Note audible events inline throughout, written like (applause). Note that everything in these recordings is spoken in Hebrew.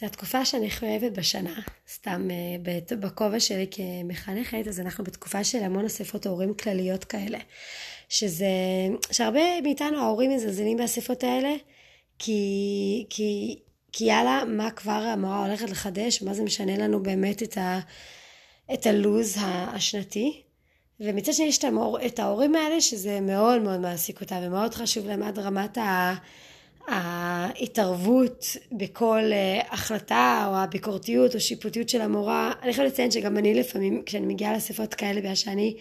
זו התקופה שאני חייבת בשנה, סתם אה, בכובע שלי כמחנכת, אז אנחנו בתקופה של המון אספות הורים כלליות כאלה. שזה, שהרבה מאיתנו ההורים מזלזלים באספות האלה, כי, כי, כי יאללה, מה כבר המורה הולכת לחדש, מה זה משנה לנו באמת את, ה, את הלוז השנתי. ומצד שני יש את ההורים האלה שזה מאוד מאוד מעסיק אותם ומאוד חשוב להם עד רמת ה... ההתערבות בכל אה, החלטה או הביקורתיות או שיפוטיות של המורה. אני יכולה לציין שגם אני לפעמים, כשאני מגיעה לאספות כאלה, בגלל שאני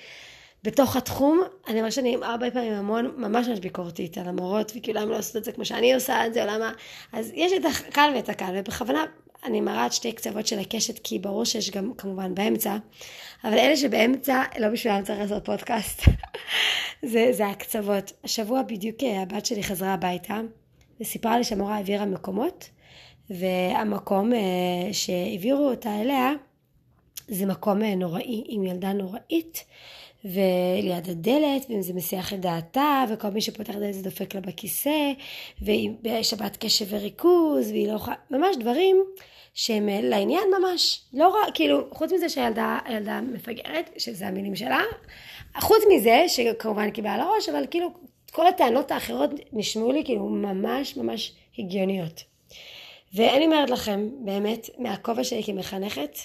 בתוך התחום, אני אומר שאני הרבה פעמים המון ממש ממש ביקורתית על המורות, וכאילו למה לא עושות את זה כמו שאני עושה את זה, או למה... אז יש את הקל ואת הקל, ובכוונה אני מראה את שתי קצוות של הקשת, כי ברור שיש גם כמובן באמצע, אבל אלה שבאמצע, לא בשבילם צריך לעשות פודקאסט. (laughs) זה, זה הקצוות. השבוע בדיוק אה, הבת שלי חזרה הביתה, וסיפרה לי שהמורה העבירה מקומות, והמקום אה, שהעבירו אותה אליה זה מקום אה, נוראי, עם ילדה נוראית, וליד הדלת, ואם זה מסיח את דעתה, וכל מי שפותח את זה דופק לה בכיסא, ויש בת קשב וריכוז, והיא לא יכולה, ממש דברים שהם אה, לעניין ממש, לא רע, כאילו, חוץ מזה שהילדה הילדה מפגרת, שזה המילים שלה, חוץ מזה, שכמובן קיבלה על הראש, אבל כאילו כל הטענות האחרות נשמעו לי כאילו ממש ממש הגיוניות. ואני אומרת לכם, באמת, מהכובע שלי כמחנכת,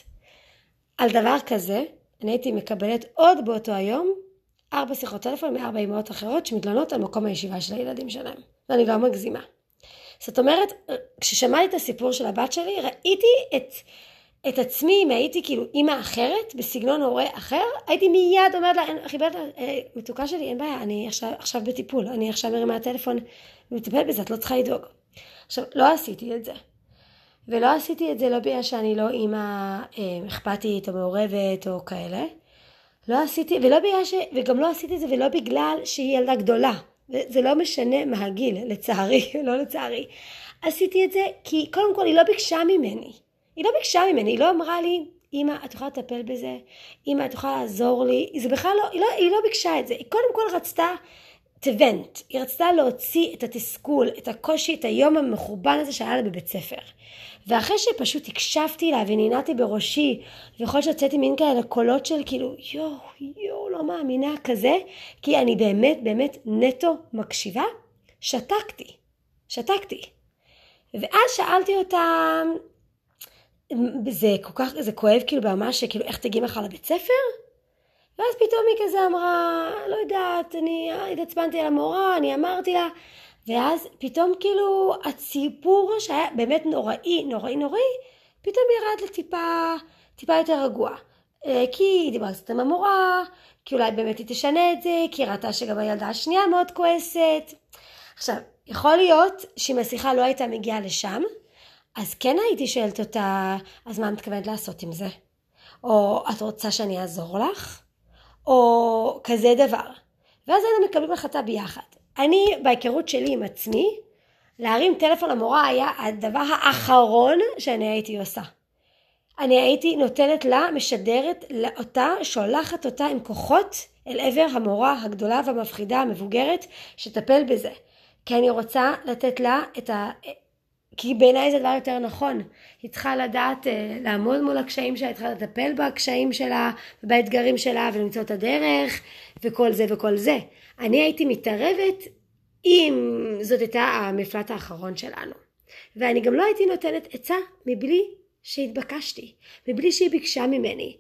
על דבר כזה, אני הייתי מקבלת עוד באותו היום ארבע שיחות טלפון מארבע אמהות אחרות שמתלונות על מקום הישיבה של הילדים שלהם. ואני לא מגזימה. זאת אומרת, כששמעתי את הסיפור של הבת שלי, ראיתי את את עצמי, אם הייתי כאילו אימא אחרת, בסגנון הורה אחר, הייתי מיד אומרת לה, חיברת, אה, מתוקה שלי, אין בעיה, אני עכשיו, עכשיו בטיפול, אני עכשיו מרימה טלפון ומטפלת בזה, את לא צריכה לדאוג. עכשיו, לא עשיתי את זה. ולא עשיתי את זה לא בגלל שאני לא אימא אה, אכפתית או מעורבת או כאלה. לא עשיתי, ולא בגלל ש... וגם לא עשיתי את זה ולא בגלל שהיא ילדה גדולה. זה לא משנה מה הגיל, לצערי, (laughs) לא לצערי. עשיתי את זה כי קודם כל היא לא ביקשה ממני. היא לא ביקשה ממני, היא לא אמרה לי, אמא, את יכולה לטפל בזה? אמא, את יכולה לעזור לי? זה בכלל לא, היא לא, היא לא ביקשה את זה. היא קודם כל רצתה אבנט. היא רצתה להוציא את התסכול, את הקושי, את היום המחורבן הזה שהיה לה בבית ספר. ואחרי שפשוט הקשבתי לה ונינעתי בראשי, ויכול להיות שהוצאתי מין כאלה קולות של כאילו, יואו, יואו, לא מאמינה כזה, כי אני באמת, באמת נטו מקשיבה, שתקתי. שתקתי. ואז שאלתי אותה, זה כל כך, זה כואב כאילו ברמה שכאילו איך תגיעי מחר לבית ספר? ואז פתאום היא כזה אמרה, לא יודעת, אני התעצבנתי על המורה, אני אמרתי לה, ואז פתאום כאילו הציפור שהיה באמת נוראי, נוראי, נוראי, פתאום ירד לטיפה, טיפה יותר רגוע. אה, כי היא דיברה קצת עם המורה, כי אולי באמת היא תשנה את זה, כי היא ראתה שגם הילדה השנייה מאוד כועסת. עכשיו, יכול להיות שאם השיחה לא הייתה מגיעה לשם, אז כן הייתי שואלת אותה, אז מה את מתכוונת לעשות עם זה? או את רוצה שאני אעזור לך? או כזה דבר. ואז היינו מקבלים החלטה ביחד. אני, בהיכרות שלי עם עצמי, להרים טלפון למורה היה הדבר האחרון שאני הייתי עושה. אני הייתי נותנת לה, משדרת אותה, שולחת אותה עם כוחות אל עבר המורה הגדולה והמפחידה המבוגרת שתטפל בזה. כי אני רוצה לתת לה את ה... כי בעיניי זה דבר יותר נכון. היא צריכה לדעת אה, לעמוד מול הקשיים שלה, היא צריכה לטפל בקשיים שלה ובאתגרים שלה ולמצוא את הדרך וכל זה וכל זה. אני הייתי מתערבת אם זאת הייתה המפלט האחרון שלנו. ואני גם לא הייתי נותנת עצה מבלי שהתבקשתי, מבלי שהיא ביקשה ממני.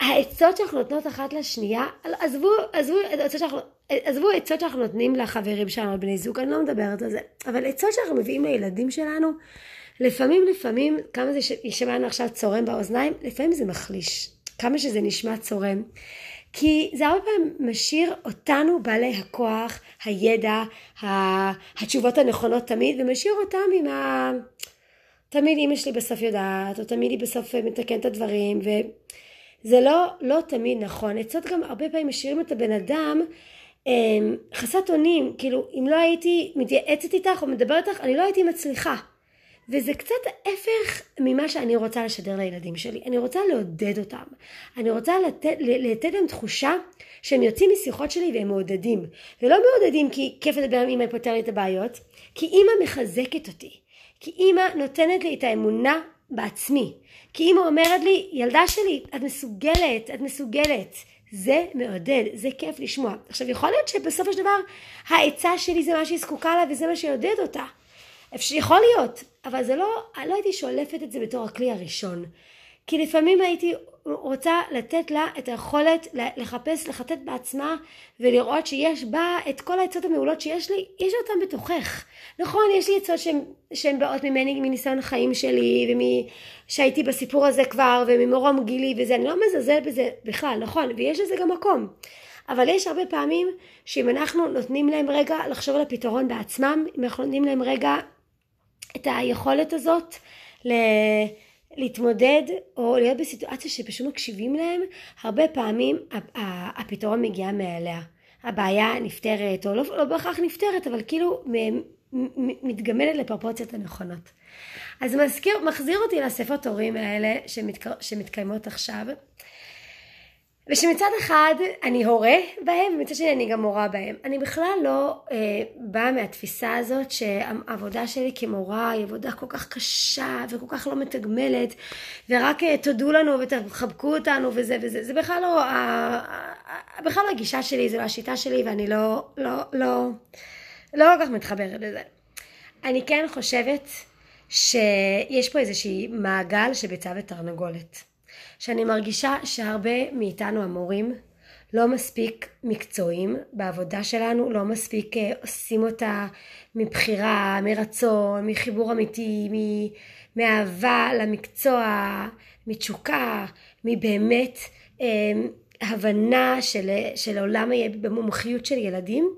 העצות שאנחנו נותנות אחת לשנייה, עזבו, עזבו, עצות שאנחנו, עזבו עצות שאנחנו נותנים לחברים שלנו, בני זוג, אני לא מדברת על זה, אבל עצות שאנחנו מביאים לילדים שלנו, לפעמים, לפעמים, כמה זה יישמע לנו עכשיו צורם באוזניים, לפעמים זה מחליש, כמה שזה נשמע צורם. כי זה הרבה פעמים משאיר אותנו בעלי הכוח, הידע, התשובות הנכונות תמיד, ומשאיר אותם עם ה... תמיד אימא שלי בסוף יודעת, או תמיד היא בסוף מתקנת את הדברים, וזה לא, לא תמיד נכון. עצות גם הרבה פעמים משאירים את הבן אדם אמ, חסת אונים, כאילו אם לא הייתי מתייעצת איתך או מדברת איתך, אני לא הייתי מצליחה. וזה קצת ההפך ממה שאני רוצה לשדר לילדים שלי. אני רוצה לעודד אותם. אני רוצה לתת, לתת להם תחושה שהם יוצאים משיחות שלי והם מעודדים. ולא מעודדים כי כיף לדבר עם אמא פותר לי את הבעיות, כי אמא מחזקת אותי. כי אימא נותנת לי את האמונה בעצמי. כי אימא אומרת לי, ילדה שלי, את מסוגלת, את מסוגלת. זה מעודד, זה כיף לשמוע. עכשיו יכול להיות שבסופו של דבר העצה שלי זה מה שהיא זקוקה לה וזה מה שיעודד אותה. יכול להיות, אבל זה לא, לא הייתי שולפת את זה בתור הכלי הראשון. כי לפעמים הייתי רוצה לתת לה את היכולת לחפש, לחטט בעצמה ולראות שיש בה את כל העצות המעולות שיש לי, יש אותן בתוכך. נכון, יש לי עצות שהן באות ממני, מניסיון החיים שלי, ושהייתי בסיפור הזה כבר, וממורום גילי וזה, אני לא מזלזלת בזה בכלל, נכון, ויש לזה גם מקום. אבל יש הרבה פעמים שאם אנחנו נותנים להם רגע לחשוב על הפתרון בעצמם, אם אנחנו נותנים להם רגע את היכולת הזאת ל... להתמודד או להיות בסיטואציה שפשוט מקשיבים להם, הרבה פעמים הפתרון מגיע מאליה. הבעיה נפתרת, או לא, לא בהכרח נפתרת, אבל כאילו מתגמלת לפרופורציות הנכונות. אז מזכיר, מחזיר אותי לאספות הורים האלה שמתק... שמתקיימות עכשיו. ושמצד אחד אני הורה בהם, ומצד שני אני גם מורה בהם. אני בכלל לא אה, באה מהתפיסה הזאת שהעבודה שלי כמורה היא עבודה כל כך קשה וכל כך לא מתגמלת, ורק אה, תודו לנו ותחבקו אותנו וזה וזה. זה בכלל לא, אה, בכלל לא הגישה שלי, זה לא השיטה שלי, ואני לא, לא, לא, לא כל כך מתחברת לזה. אני כן חושבת שיש פה איזושהי מעגל שביצה ותרנגולת. שאני מרגישה שהרבה מאיתנו המורים לא מספיק מקצועיים בעבודה שלנו, לא מספיק uh, עושים אותה מבחירה, מרצון, מחיבור אמיתי, מאהבה למקצוע, מתשוקה, מבאמת um, הבנה של, של עולם במומחיות של ילדים.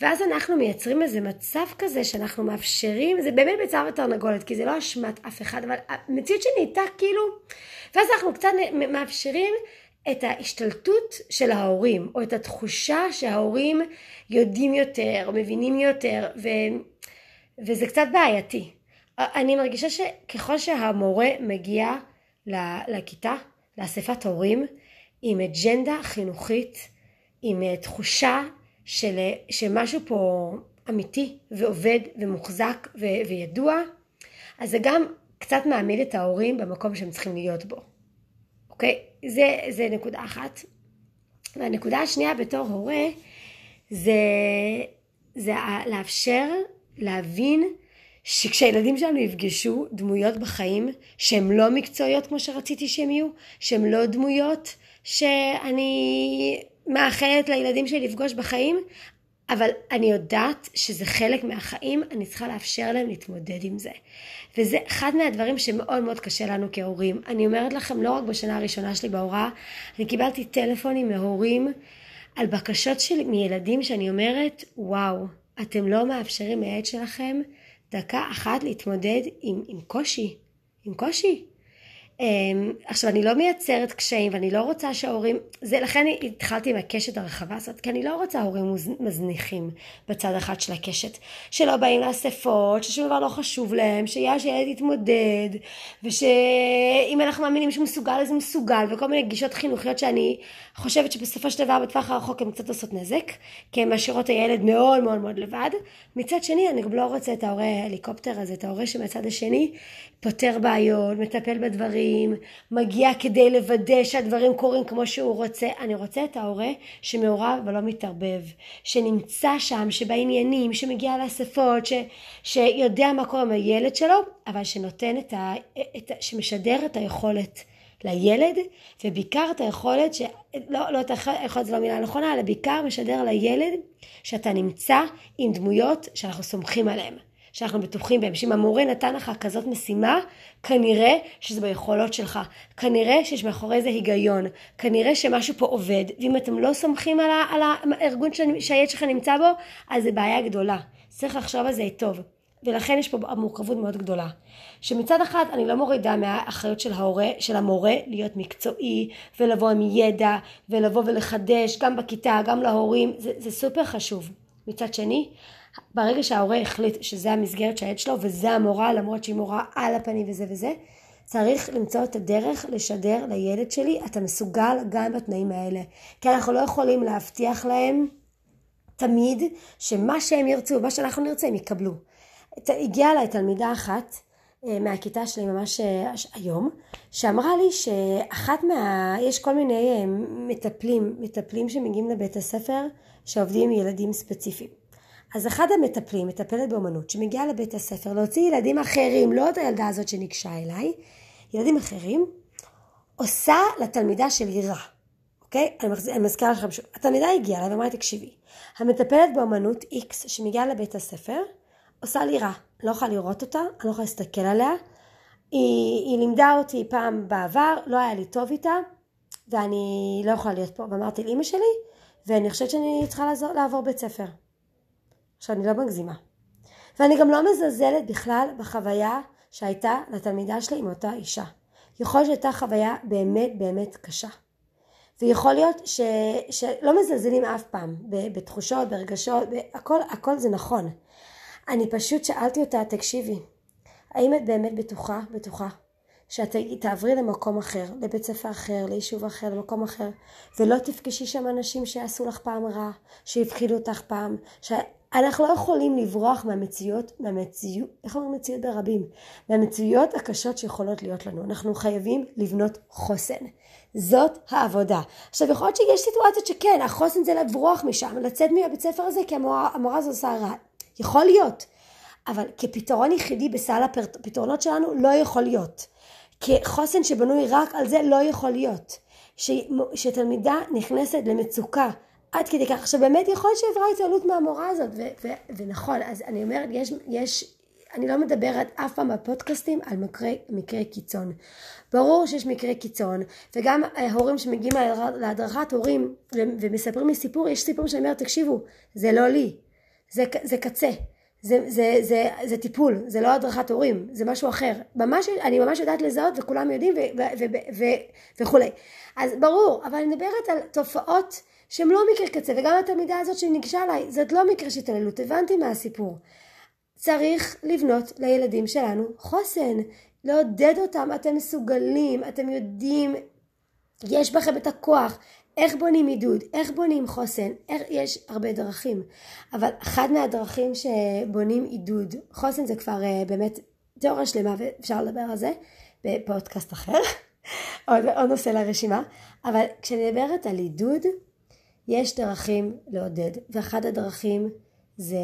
ואז אנחנו מייצרים איזה מצב כזה שאנחנו מאפשרים, זה באמת ביצה ותרנגולת, כי זה לא אשמת אף אחד, אבל המציאות שנהייתה כאילו ואז אנחנו קצת מאפשרים את ההשתלטות של ההורים, או את התחושה שההורים יודעים יותר, או מבינים יותר, ו... וזה קצת בעייתי. אני מרגישה שככל שהמורה מגיע לכיתה, לאספת הורים, עם אג'נדה חינוכית, עם אה, תחושה של, שמשהו פה אמיתי ועובד ומוחזק ו, וידוע, אז זה גם קצת מעמיד את ההורים במקום שהם צריכים להיות בו. אוקיי? זה, זה נקודה אחת. והנקודה השנייה בתור הורה זה, זה לאפשר להבין שכשהילדים שלנו יפגשו דמויות בחיים שהן לא מקצועיות כמו שרציתי שהן יהיו, שהן לא דמויות שאני מאחלת לילדים שלי לפגוש בחיים, אבל אני יודעת שזה חלק מהחיים, אני צריכה לאפשר להם להתמודד עם זה. וזה אחד מהדברים שמאוד מאוד קשה לנו כהורים. אני אומרת לכם, לא רק בשנה הראשונה שלי בהוראה, אני קיבלתי טלפונים מהורים על בקשות שלי מילדים שאני אומרת, וואו, אתם לא מאפשרים לילד שלכם דקה אחת להתמודד עם, עם קושי, עם קושי. אמ, עכשיו אני לא מייצרת קשיים ואני לא רוצה שההורים, זה לכן התחלתי עם הקשת הרחבה הזאת, כי אני לא רוצה הורים מזניחים בצד אחד של הקשת, שלא באים לאספות, ששום דבר לא חשוב להם, שיש ילד יתמודד, ושאם אנחנו מאמינים שהוא מסוגל אז הוא מסוגל, וכל מיני גישות חינוכיות שאני חושבת שבסופו של דבר בטווח הרחוק הן קצת עושות נזק, כי הן משאירות הילד מאוד מאוד מאוד לבד. מצד שני אני גם לא רוצה את ההורה ההליקופטר הזה, את ההורה שמצד השני פותר בעיות, מטפל בדברים, מגיע כדי לוודא שהדברים קורים כמו שהוא רוצה. אני רוצה את ההורה שמעורב ולא מתערבב, שנמצא שם, שבעניינים, שמגיע לאספות, ש, שיודע מה קורה עם הילד שלו, אבל שנותן את ה... את, שמשדר את היכולת. לילד, ובעיקר את היכולת, ש... לא, לא את היכולת זו לא מילה נכונה, אלא בעיקר משדר לילד שאתה נמצא עם דמויות שאנחנו סומכים עליהן. שאנחנו בטוחים בהם, שאם המורה נתן לך כזאת משימה, כנראה שזה ביכולות שלך, כנראה שיש מאחורי זה היגיון, כנראה שמשהו פה עובד, ואם אתם לא סומכים על, ה, על הארגון שהילד שלך נמצא בו, אז זה בעיה גדולה. צריך לחשוב על זה טוב. ולכן יש פה מורכבות מאוד גדולה. שמצד אחד אני לא מורידה מהאחריות של ההורה, של המורה להיות מקצועי ולבוא עם ידע ולבוא ולחדש גם בכיתה, גם להורים, זה, זה סופר חשוב. מצד שני, ברגע שההורה החליט שזה המסגרת של הילד שלו וזה המורה למרות שהיא מורה על הפנים וזה וזה צריך למצוא את הדרך לשדר לילד שלי אתה מסוגל גם בתנאים האלה כי אנחנו לא יכולים להבטיח להם תמיד שמה שהם ירצו, מה שאנחנו נרצה הם יקבלו הגיעה אליי תלמידה אחת אה, מהכיתה שלי ממש אה, היום, שאמרה לי שאחת מה... יש כל מיני אה, מטפלים, מטפלים שמגיעים לבית הספר שעובדים עם ילדים ספציפיים. אז אחד המטפלים, מטפלת באמנות, שמגיעה לבית הספר להוציא ילדים אחרים, לא את הילדה הזאת שניגשה אליי, ילדים אחרים, עושה לתלמידה שלי רע, אוקיי? אני, מחז... אני מזכירה לכם שוב. התלמידה הגיעה אליי ואמרה לי, תקשיבי, המטפלת באמנות X שמגיעה לבית הספר, עושה לי רע. לא יכולה לראות אותה, אני לא יכולה להסתכל עליה. היא, היא לימדה אותי פעם בעבר, לא היה לי טוב איתה, ואני לא יכולה להיות פה. ואמרתי לאימא שלי, ואני חושבת שאני צריכה לעזור, לעבור בית ספר. עכשיו, אני לא מגזימה. ואני גם לא מזלזלת בכלל בחוויה שהייתה לתלמידה שלי עם אותה אישה. יכול להיות שהייתה חוויה באמת באמת קשה. ויכול להיות ש, שלא מזלזלים אף פעם בתחושות, ברגשות, הכל, הכל זה נכון. אני פשוט שאלתי אותה, תקשיבי, האם את באמת בטוחה, בטוחה, שאת תעברי למקום אחר, לבית ספר אחר, ליישוב אחר, למקום אחר, ולא תפגשי שם אנשים שיעשו לך פעם רע, שיפחידו אותך פעם, שאנחנו לא יכולים לברוח מהמציאות, מהמציאות, איך אומרים מציאות ברבים? מהמציאות הקשות שיכולות להיות לנו. אנחנו חייבים לבנות חוסן. זאת העבודה. עכשיו יכול להיות שיש סיטואציות שכן, החוסן זה לברוח משם, לצאת מהבית ספר הזה כי המורה, המורה הזו עושה רע. יכול להיות. אבל כפתרון יחידי בסל הפתרונות שלנו לא יכול להיות. כחוסן שבנוי רק על זה לא יכול להיות. ש, שתלמידה נכנסת למצוקה עד כדי כך. עכשיו באמת יכול להיות שעברה התעלות מהמורה הזאת, ו, ו, ונכון, אז אני אומרת, יש, יש, אני לא מדברת אף פעם בפודקאסטים על מקרי, מקרי קיצון. ברור שיש מקרי קיצון, וגם הורים שמגיעים להדרכת הורים ומספרים לי סיפור, יש סיפור שאני אומרת, תקשיבו, זה לא לי, זה, זה קצה. זה, זה, זה, זה טיפול, זה לא הדרכת הורים, זה משהו אחר. ממש, אני ממש יודעת לזהות וכולם יודעים וכולי. אז ברור, אבל אני מדברת על תופעות שהן לא מקרה קצה, וגם התלמידה הזאת שניגשה אליי, זאת לא מקרה של התעללות, הבנתי מה הסיפור. צריך לבנות לילדים שלנו חוסן, לעודד אותם, אתם מסוגלים, אתם יודעים, יש בכם את הכוח, איך בונים עידוד, איך בונים חוסן, איך, יש הרבה דרכים, אבל אחת מהדרכים שבונים עידוד, חוסן זה כבר uh, באמת תיאוריה שלמה ואפשר לדבר על זה בפודקאסט אחר, (laughs) עוד, עוד נושא לרשימה, אבל כשאני מדברת על עידוד, יש דרכים לעודד, ואחת הדרכים זה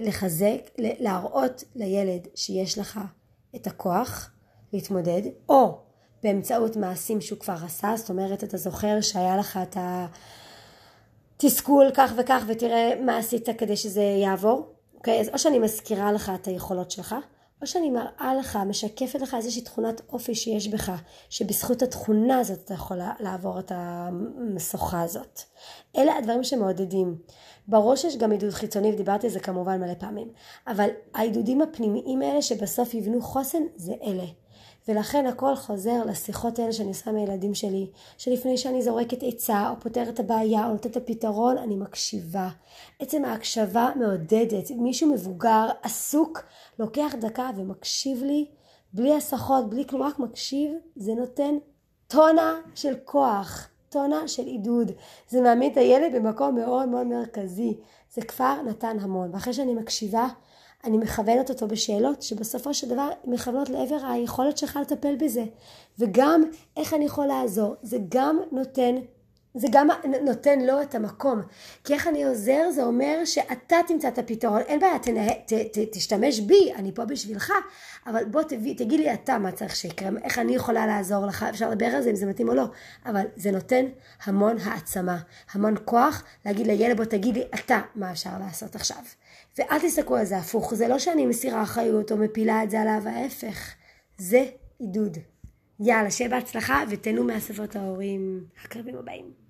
לחזק, להראות לילד שיש לך את הכוח להתמודד, או באמצעות מעשים שהוא כבר עשה, זאת אומרת אתה זוכר שהיה לך את התסכול כך וכך ותראה מה עשית כדי שזה יעבור, אוקיי? אז או שאני מזכירה לך את היכולות שלך, או שאני מראה לך, משקפת לך איזושהי תכונת אופי שיש בך, שבזכות התכונה הזאת אתה יכול לעבור את המשוכה הזאת. אלה הדברים שמעודדים. ברור שיש גם עידוד חיצוני, ודיברתי על זה כמובן מלא פעמים, אבל העידודים הפנימיים האלה שבסוף יבנו חוסן, זה אלה. ולכן הכל חוזר לשיחות האלה שאני עושה מהילדים שלי, שלפני שאני זורקת עצה או פותרת הבעיה או נותנת את הפתרון, אני מקשיבה. עצם ההקשבה מעודדת. מישהו מבוגר, עסוק, לוקח דקה ומקשיב לי, בלי הסחות, בלי כלום, רק מקשיב, זה נותן טונה של כוח, טונה של עידוד. זה מעמיד את הילד במקום מאוד מאוד מרכזי. זה כבר נתן המון. ואחרי שאני מקשיבה, אני מכוונת אותו בשאלות שבסופו של דבר מכוונות לעבר היכולת שלך לטפל בזה. וגם איך אני יכול לעזור. זה גם נותן זה גם נותן לו את המקום. כי איך אני עוזר זה אומר שאתה תמצא את הפתרון. אין בעיה, תנה, ת, ת, תשתמש בי, אני פה בשבילך, אבל בוא תביא, תגיד לי אתה מה צריך שיקרה, איך אני יכולה לעזור לך, אפשר לדבר על זה אם זה מתאים או לא, אבל זה נותן המון העצמה, המון כוח להגיד לילד בוא תגיד לי אתה מה אפשר לעשות עכשיו. ואל תסתכלו על זה הפוך, זה לא שאני מסירה אחריות או מפילה את זה עליו, ההפך. זה עידוד. יאללה, שיהיה בהצלחה ותהנו מהספרות ההורים הקרבים הבאים.